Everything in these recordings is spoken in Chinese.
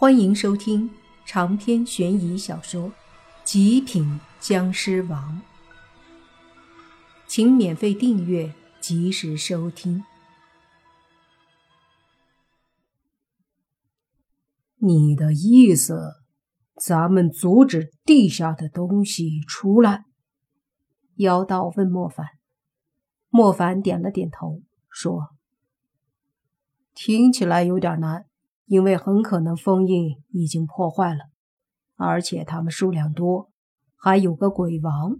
欢迎收听长篇悬疑小说《极品僵尸王》，请免费订阅，及时收听。你的意思，咱们阻止地下的东西出来？妖道问莫凡。莫凡点了点头，说：“听起来有点难。”因为很可能封印已经破坏了，而且他们数量多，还有个鬼王。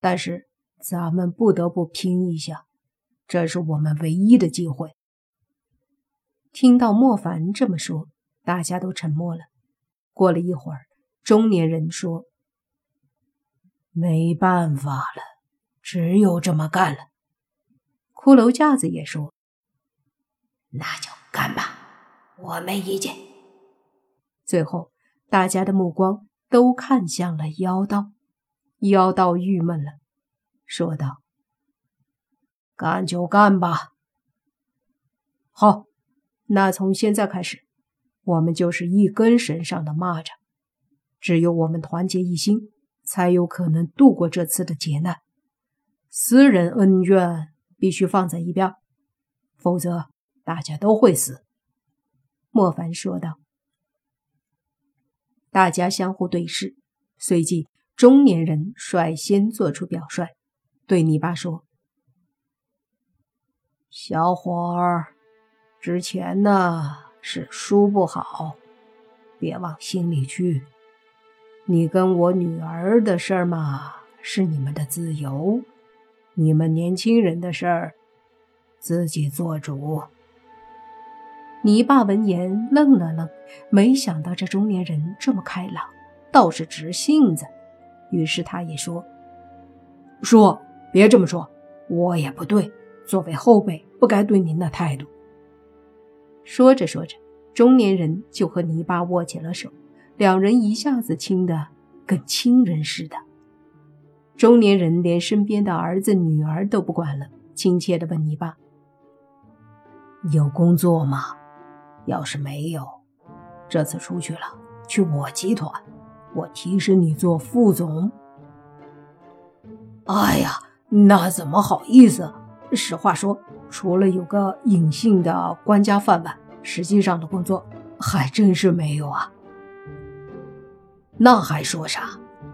但是咱们不得不拼一下，这是我们唯一的机会。听到莫凡这么说，大家都沉默了。过了一会儿，中年人说：“没办法了，只有这么干了。”骷髅架子也说：“那就。”我没意见。最后，大家的目光都看向了妖道。妖道郁闷了，说道：“干就干吧。好，那从现在开始，我们就是一根绳上的蚂蚱。只有我们团结一心，才有可能度过这次的劫难。私人恩怨必须放在一边，否则大家都会死。”莫凡说道：“大家相互对视，随即中年人率先做出表率，对泥巴说：‘小伙儿，之前呢是输不好，别往心里去。你跟我女儿的事儿嘛，是你们的自由；你们年轻人的事儿，自己做主。’”泥巴闻言愣了愣，没想到这中年人这么开朗，倒是直性子。于是他也说：“说别这么说，我也不对。作为后辈，不该对您的态度。”说着说着，中年人就和泥巴握起了手，两人一下子亲得跟亲人似的。中年人连身边的儿子女儿都不管了，亲切地问泥巴：“有工作吗？”要是没有，这次出去了，去我集团，我提升你做副总。哎呀，那怎么好意思？实话说，除了有个隐性的官家饭碗，实际上的工作还真是没有啊。那还说啥？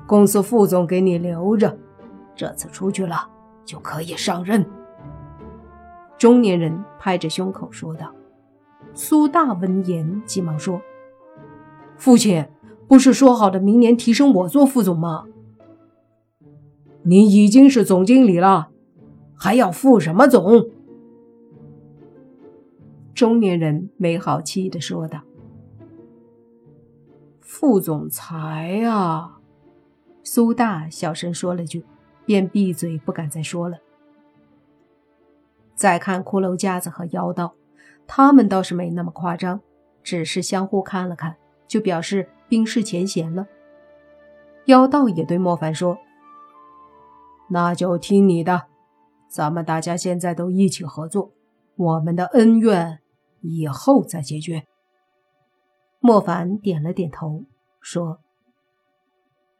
公司副总给你留着，这次出去了就可以上任。中年人拍着胸口说道。苏大闻言，急忙说：“父亲，不是说好的明年提升我做副总吗？你已经是总经理了，还要副什么总？”中年人没好气的说道：“副总裁啊！”苏大小声说了句，便闭嘴不敢再说了。再看骷髅架子和妖道。他们倒是没那么夸张，只是相互看了看，就表示冰释前嫌了。妖道也对莫凡说：“那就听你的，咱们大家现在都一起合作，我们的恩怨以后再解决。”莫凡点了点头，说：“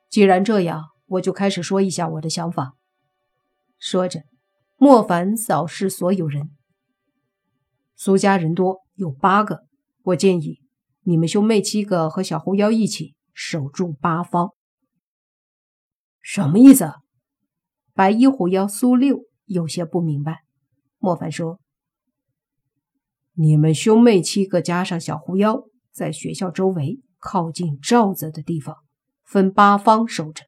既然这样，我就开始说一下我的想法。”说着，莫凡扫视所有人。苏家人多，有八个。我建议你们兄妹七个和小狐妖一起守住八方。什么意思？白衣狐妖苏六有些不明白。莫凡说：“你们兄妹七个加上小狐妖，在学校周围靠近罩子的地方，分八方守着。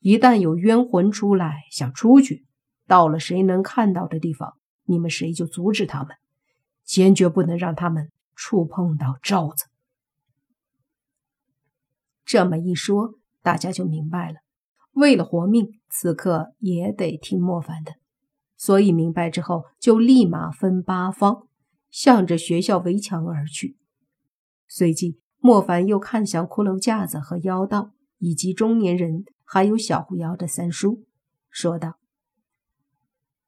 一旦有冤魂出来想出去，到了谁能看到的地方，你们谁就阻止他们。”坚决不能让他们触碰到罩子。这么一说，大家就明白了。为了活命，此刻也得听莫凡的。所以明白之后，就立马分八方，向着学校围墙而去。随即，莫凡又看向骷髅架子和妖道，以及中年人，还有小狐妖的三叔，说道：“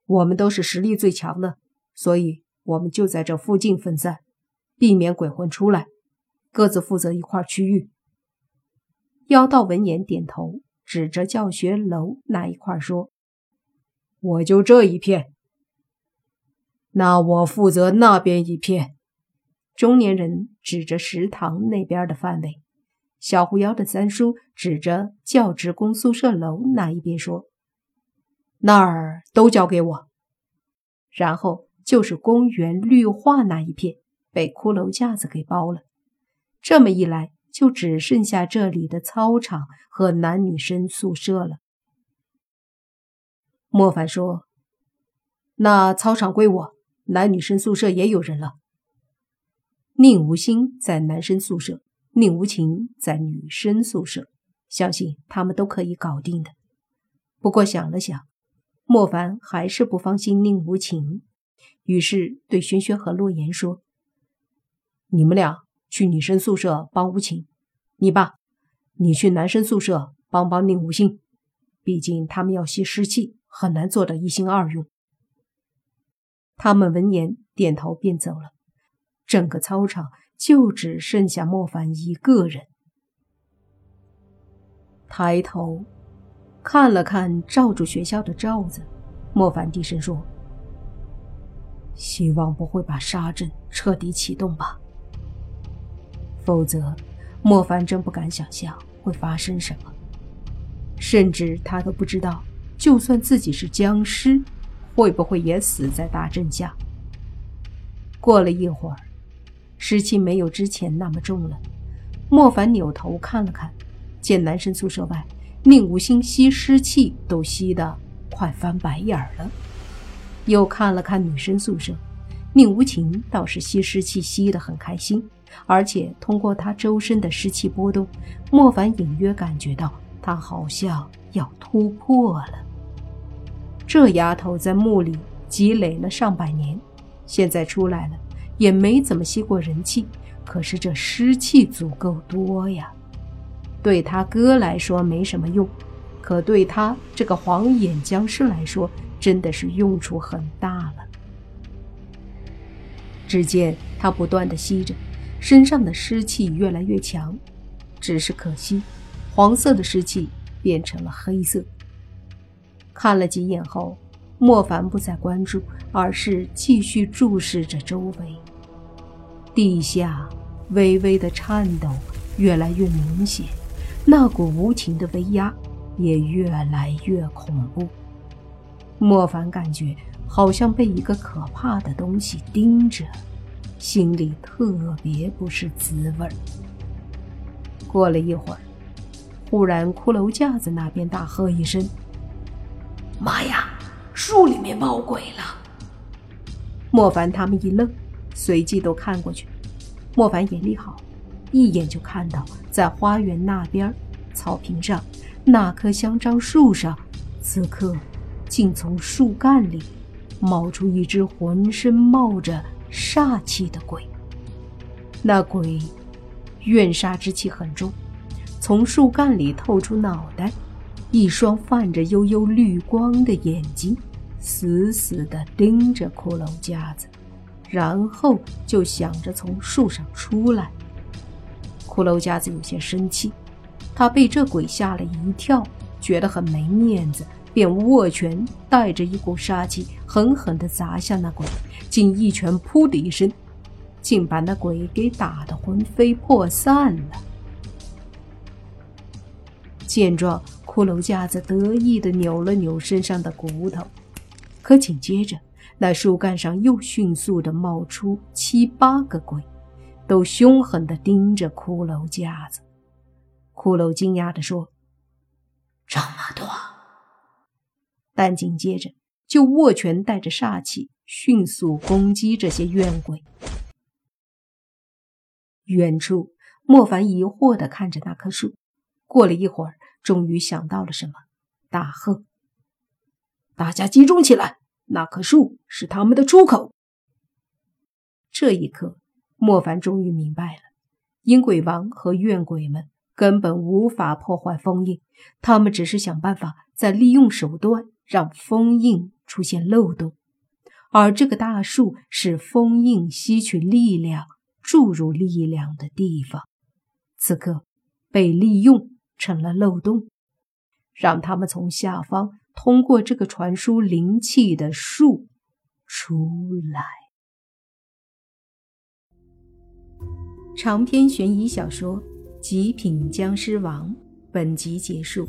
我们都是实力最强的，所以。”我们就在这附近分散，避免鬼魂出来。各自负责一块区域。妖道闻言点头，指着教学楼那一块说：“我就这一片。那我负责那边一片。”中年人指着食堂那边的范围。小狐妖的三叔指着教职工宿舍楼那一边说：“那儿都交给我。”然后就是公园绿化那一片，被骷髅架子给包了。这么一来，就只剩下这里的操场和男女生宿舍了。莫凡说：“那操场归我，男女生宿舍也有人了。”宁无心在男生宿舍。宁无情在女生宿舍，相信他们都可以搞定的。不过想了想，莫凡还是不放心宁无情，于是对轩轩和洛言说：“你们俩去女生宿舍帮无情，你爸，你去男生宿舍帮帮宁无心。毕竟他们要吸湿气，很难做得一心二用。”他们闻言点头便走了。整个操场。就只剩下莫凡一个人。抬头看了看罩住学校的罩子，莫凡低声说：“希望不会把沙阵彻底启动吧？否则，莫凡真不敢想象会发生什么。甚至他都不知道，就算自己是僵尸，会不会也死在大阵下？”过了一会儿。湿气没有之前那么重了。莫凡扭头看了看，见男生宿舍外宁无心吸湿气都吸得快翻白眼了。又看了看女生宿舍，宁无情倒是吸湿气吸得很开心，而且通过她周身的湿气波动，莫凡隐约感觉到她好像要突破了。这丫头在墓里积累了上百年，现在出来了。也没怎么吸过人气，可是这湿气足够多呀。对他哥来说没什么用，可对他这个黄眼僵尸来说，真的是用处很大了。只见他不断的吸着，身上的湿气越来越强，只是可惜，黄色的湿气变成了黑色。看了几眼后，莫凡不再关注，而是继续注视着周围。地下微微的颤抖越来越明显，那股无情的威压也越来越恐怖。莫凡感觉好像被一个可怕的东西盯着，心里特别不是滋味儿过了一会儿，忽然骷髅架子那边大喝一声：“妈呀，树里面冒鬼了！”莫凡他们一愣。随即都看过去，莫凡眼力好，一眼就看到在花园那边草坪上那棵香樟树上，此刻竟从树干里冒出一只浑身冒着煞气的鬼。那鬼怨煞之气很重，从树干里透出脑袋，一双泛着幽幽绿光的眼睛，死死地盯着骷髅架子。然后就想着从树上出来。骷髅架子有些生气，他被这鬼吓了一跳，觉得很没面子，便握拳，带着一股杀气，狠狠地砸向那鬼。竟一拳“噗”的一声，竟把那鬼给打得魂飞魄散了。见状，骷髅架子得意地扭了扭身上的骨头，可紧接着。那树干上又迅速地冒出七八个鬼，都凶狠地盯着骷髅架子。骷髅惊讶地说：“这么多！”但紧接着就握拳，带着煞气，迅速攻击这些怨鬼。远处，莫凡疑惑地看着那棵树，过了一会儿，终于想到了什么，大喝：“大家集中起来！”那棵树是他们的出口。这一刻，莫凡终于明白了：阴鬼王和怨鬼们根本无法破坏封印，他们只是想办法再利用手段让封印出现漏洞。而这个大树是封印吸取力量注入力量的地方，此刻被利用成了漏洞，让他们从下方通过这个传输灵气的树出来。长篇悬疑小说《极品僵尸王》本集结束，